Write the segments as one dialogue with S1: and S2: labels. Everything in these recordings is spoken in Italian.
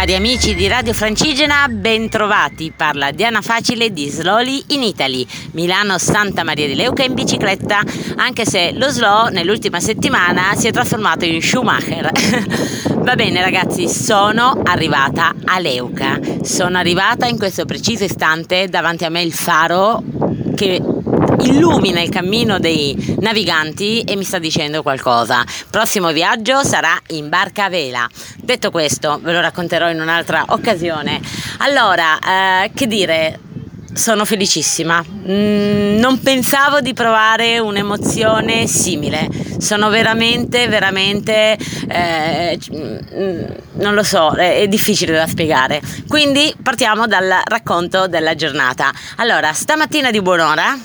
S1: Cari amici di Radio Francigena, bentrovati. Parla Diana Facile di Slowly in Italy, Milano Santa Maria di Leuca in bicicletta, anche se lo slow nell'ultima settimana si è trasformato in Schumacher. Va bene ragazzi, sono arrivata a Leuca. Sono arrivata in questo preciso istante davanti a me il faro che illumina il cammino dei naviganti e mi sta dicendo qualcosa. Prossimo viaggio sarà in barca a vela. Detto questo, ve lo racconterò in un'altra occasione. Allora, eh, che dire? Sono felicissima, mm, non pensavo di provare un'emozione simile, sono veramente, veramente, eh, mm, non lo so, è difficile da spiegare. Quindi partiamo dal racconto della giornata. Allora, stamattina di buon'ora,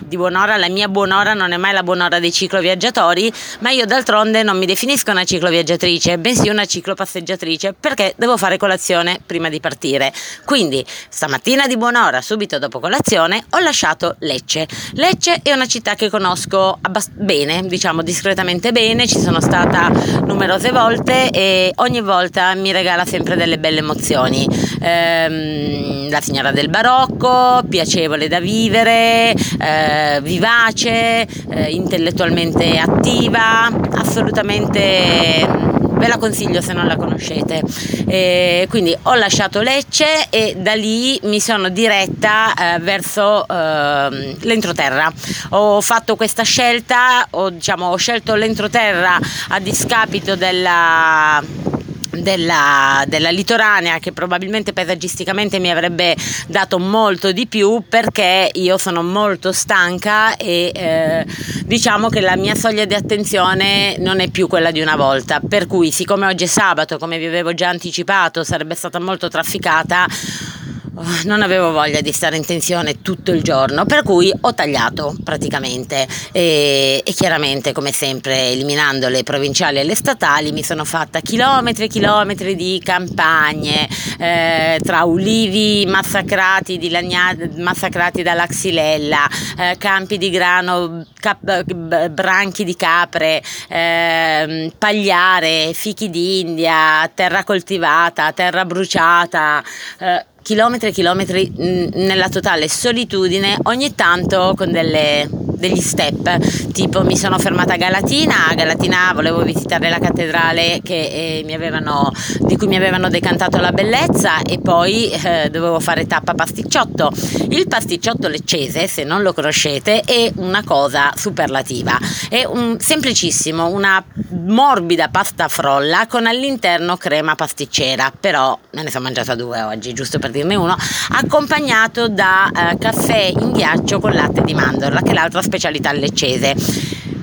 S1: di buon'ora, la mia buon'ora non è mai la buon'ora dei cicloviaggiatori, ma io d'altronde non mi definisco una cicloviaggiatrice, bensì una ciclopasseggiatrice perché devo fare colazione prima di partire. Quindi stamattina di buon'ora, subito dopo colazione, ho lasciato Lecce. Lecce è una città che conosco abbast- bene, diciamo discretamente bene, ci sono stata numerose volte e ogni volta mi regala sempre delle belle emozioni. Ehm, la signora del barocco, piacevole da vivere, eh, vivace, eh, intellettualmente attiva, assolutamente mm, ve la consiglio se non la conoscete. E quindi ho lasciato Lecce e da lì mi sono diretta eh, verso eh, l'entroterra. Ho fatto questa scelta, ho, diciamo, ho scelto l'entroterra a discapito della della, della, litoranea che probabilmente paesaggisticamente mi avrebbe dato molto di più perché io sono molto stanca e eh, diciamo che la mia soglia di attenzione non è più quella di una volta. Per cui siccome oggi è sabato come vi avevo già anticipato sarebbe stata molto trafficata non avevo voglia di stare in tensione tutto il giorno, per cui ho tagliato praticamente. E, e, chiaramente come sempre eliminando le provinciali e le statali mi sono fatta chilometri e chilometri di campagne eh, tra ulivi massacrati, massacrati dalla xylella, eh, campi di grano, cap- branchi di capre, eh, pagliare, fichi d'India, terra coltivata, terra bruciata eh, chilometri e chilometri nella totale solitudine, ogni tanto con delle degli step, tipo mi sono fermata a Galatina, a Galatina volevo visitare la cattedrale che, eh, avevano, di cui mi avevano decantato la bellezza e poi eh, dovevo fare tappa pasticciotto. Il pasticciotto leccese, se non lo conoscete, è una cosa superlativa, è un, semplicissimo, una morbida pasta frolla con all'interno crema pasticcera, però me ne sono mangiata due oggi, giusto per dirne uno, accompagnato da eh, caffè in ghiaccio con latte di mandorla, che l'altra specialità leccese.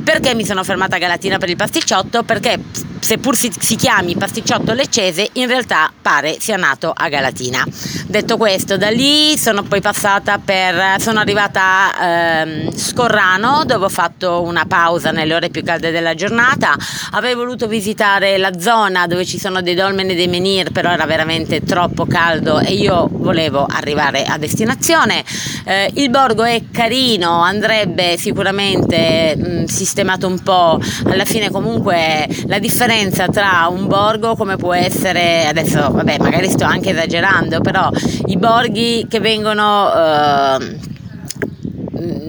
S1: Perché mi sono fermata a Galatina per il pasticciotto? Perché seppur si, si, chiami pasticciotto leccese, in realtà pare sia nato a Galatina. Detto questo, da lì sono poi passata per, sono arrivata a ehm, Scorrano, dove ho fatto una pausa nelle ore più calde della giornata. Avevo voluto visitare la zona dove ci sono dei dolmeni e dei menhir, però era veramente troppo caldo e io volevo arrivare a destinazione. Eh, il borgo è carino, andrebbe sicuramente mh, sistemato un po', alla fine comunque la differenza differenza tra un borgo come può essere, adesso vabbè magari sto anche esagerando, però i borghi che vengono... Uh,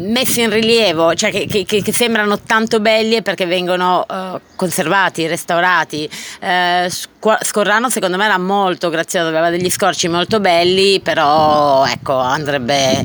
S1: messi in rilievo, cioè che, che, che, sembrano tanto belli perché vengono uh, conservati, restaurati. Uh, Scorrano secondo me era molto grazioso, aveva degli scorci molto belli, però ecco, andrebbe,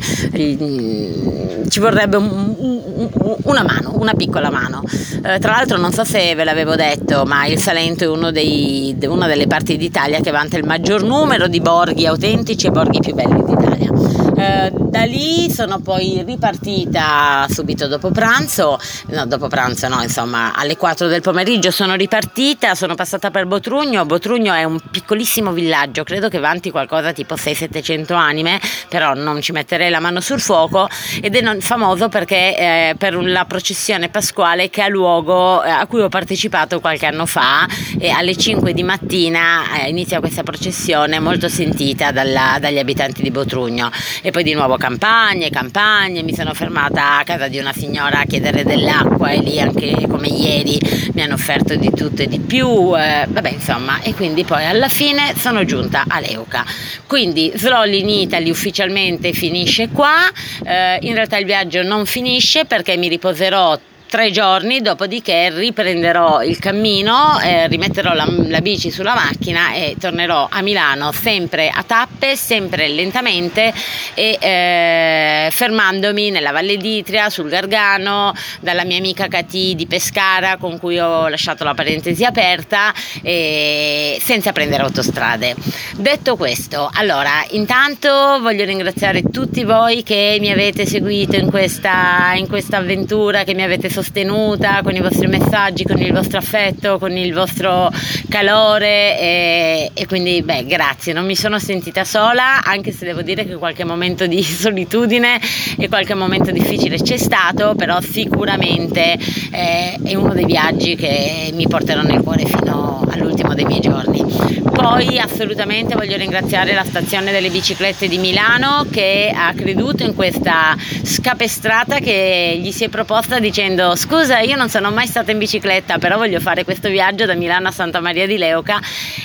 S1: ci vorrebbe un, un, una mano, una piccola mano. Uh, tra l'altro non so se ve l'avevo detto, ma il Salento è dei, una delle parti d'Italia che vanta il maggior numero di borghi autentici e borghi più belli d'Italia. Eh, da lì sono poi ripartita subito dopo pranzo, no dopo pranzo no, insomma alle 4 del pomeriggio sono ripartita, sono passata per Botrugno, Botrugno è un piccolissimo villaggio, credo che vanti qualcosa tipo 600-700 anime, però non ci metterei la mano sul fuoco ed è famoso perché eh, per la processione pasquale che ha luogo, eh, a cui ho partecipato qualche anno fa e alle 5 di mattina eh, inizia questa processione molto sentita dalla, dagli abitanti di Botrugno. E poi di nuovo campagne, campagne, mi sono fermata a casa di una signora a chiedere dell'acqua e lì anche come ieri mi hanno offerto di tutto e di più, eh, vabbè insomma, e quindi poi alla fine sono giunta a Leuca. Quindi Slolly in Italy ufficialmente finisce qua, eh, in realtà il viaggio non finisce perché mi riposerò tre giorni, dopodiché riprenderò il cammino, eh, rimetterò la, la, bici sulla macchina e tornerò a Milano sempre a tappe, sempre lentamente e eh, fermandomi nella Valle d'Itria, sul Gargano, dalla mia amica Cati di Pescara con cui ho lasciato la parentesi aperta e senza prendere autostrade. Detto questo, allora intanto voglio ringraziare tutti voi che mi avete seguito in questa, in questa avventura, che mi avete sostenuto sostenuta con i vostri messaggi, con il vostro affetto, con il vostro calore e, e quindi beh grazie, non mi sono sentita sola anche se devo dire che qualche momento di solitudine e qualche momento difficile c'è stato, però sicuramente eh, è uno dei viaggi che mi porterò nel cuore fino all'ultimo dei miei giorni. Poi assolutamente voglio ringraziare la stazione delle biciclette di Milano che ha creduto in questa scapestrata che gli si è proposta dicendo scusa io non sono mai stata in bicicletta però voglio fare questo viaggio da Milano a Santa Maria di Leuca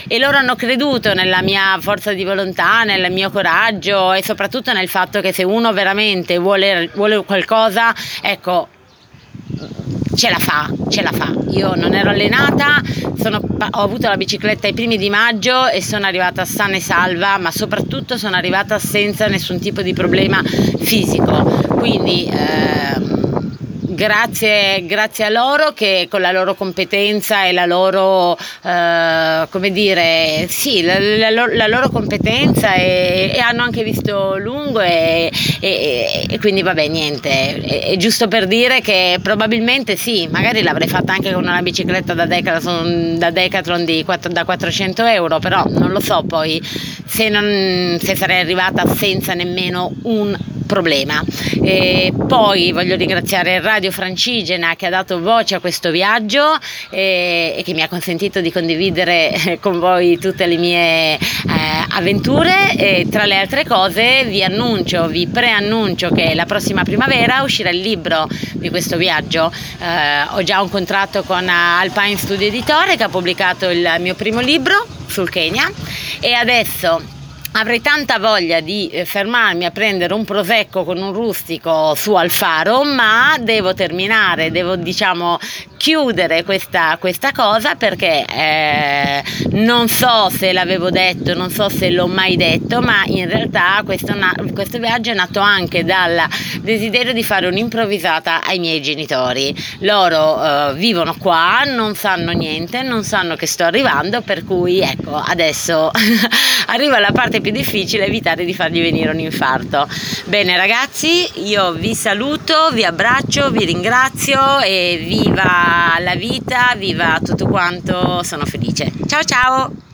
S1: e loro hanno creduto nella mia forza di volontà, nel mio coraggio e soprattutto nel fatto che se uno veramente vuole, vuole qualcosa ecco ce la fa, ce la fa. Io non ero allenata, sono, ho avuto la bicicletta ai primi di maggio e sono arrivata sana e salva, ma soprattutto sono arrivata senza nessun tipo di problema fisico. Quindi eh, grazie, grazie, a loro che con la loro competenza e la loro, eh, come dire, sì, la, la, la loro competenza e, e, hanno anche visto lungo e, e, e quindi vabbè niente, è, giusto per dire che probabilmente sì, magari l'avrei fatta anche con una bicicletta da Decathlon, da Decathlon di 4, da 400 euro, però non lo so poi se, non, se sarei arrivata senza nemmeno un problema. E poi voglio ringraziare Radio Francigena che ha dato voce a questo viaggio e, e che mi ha consentito di condividere con voi tutte le mie eh, avventure e tra le altre cose vi annuncio, vi preannuncio che la prossima primavera uscirà il libro di questo viaggio. Eh, ho già un contratto con Alpine Studio Editore che ha pubblicato il mio primo libro sul Kenya e adesso avrei tanta voglia di eh, fermarmi a prendere un prosecco con un rustico su Alfaro, ma devo terminare, devo diciamo chiudere questa, questa cosa perché eh, non so se l'avevo detto, non so se l'ho mai detto, ma in realtà questo, questo viaggio è nato anche dal desiderio di fare un'improvvisata ai miei genitori. Loro eh, vivono qua, non sanno niente, non sanno che sto arrivando, per cui ecco, adesso arriva la parte più difficile, evitare di fargli venire un infarto. Bene ragazzi, io vi saluto, vi abbraccio, vi ringrazio e viva la vita, viva tutto quanto, sono felice. Ciao ciao!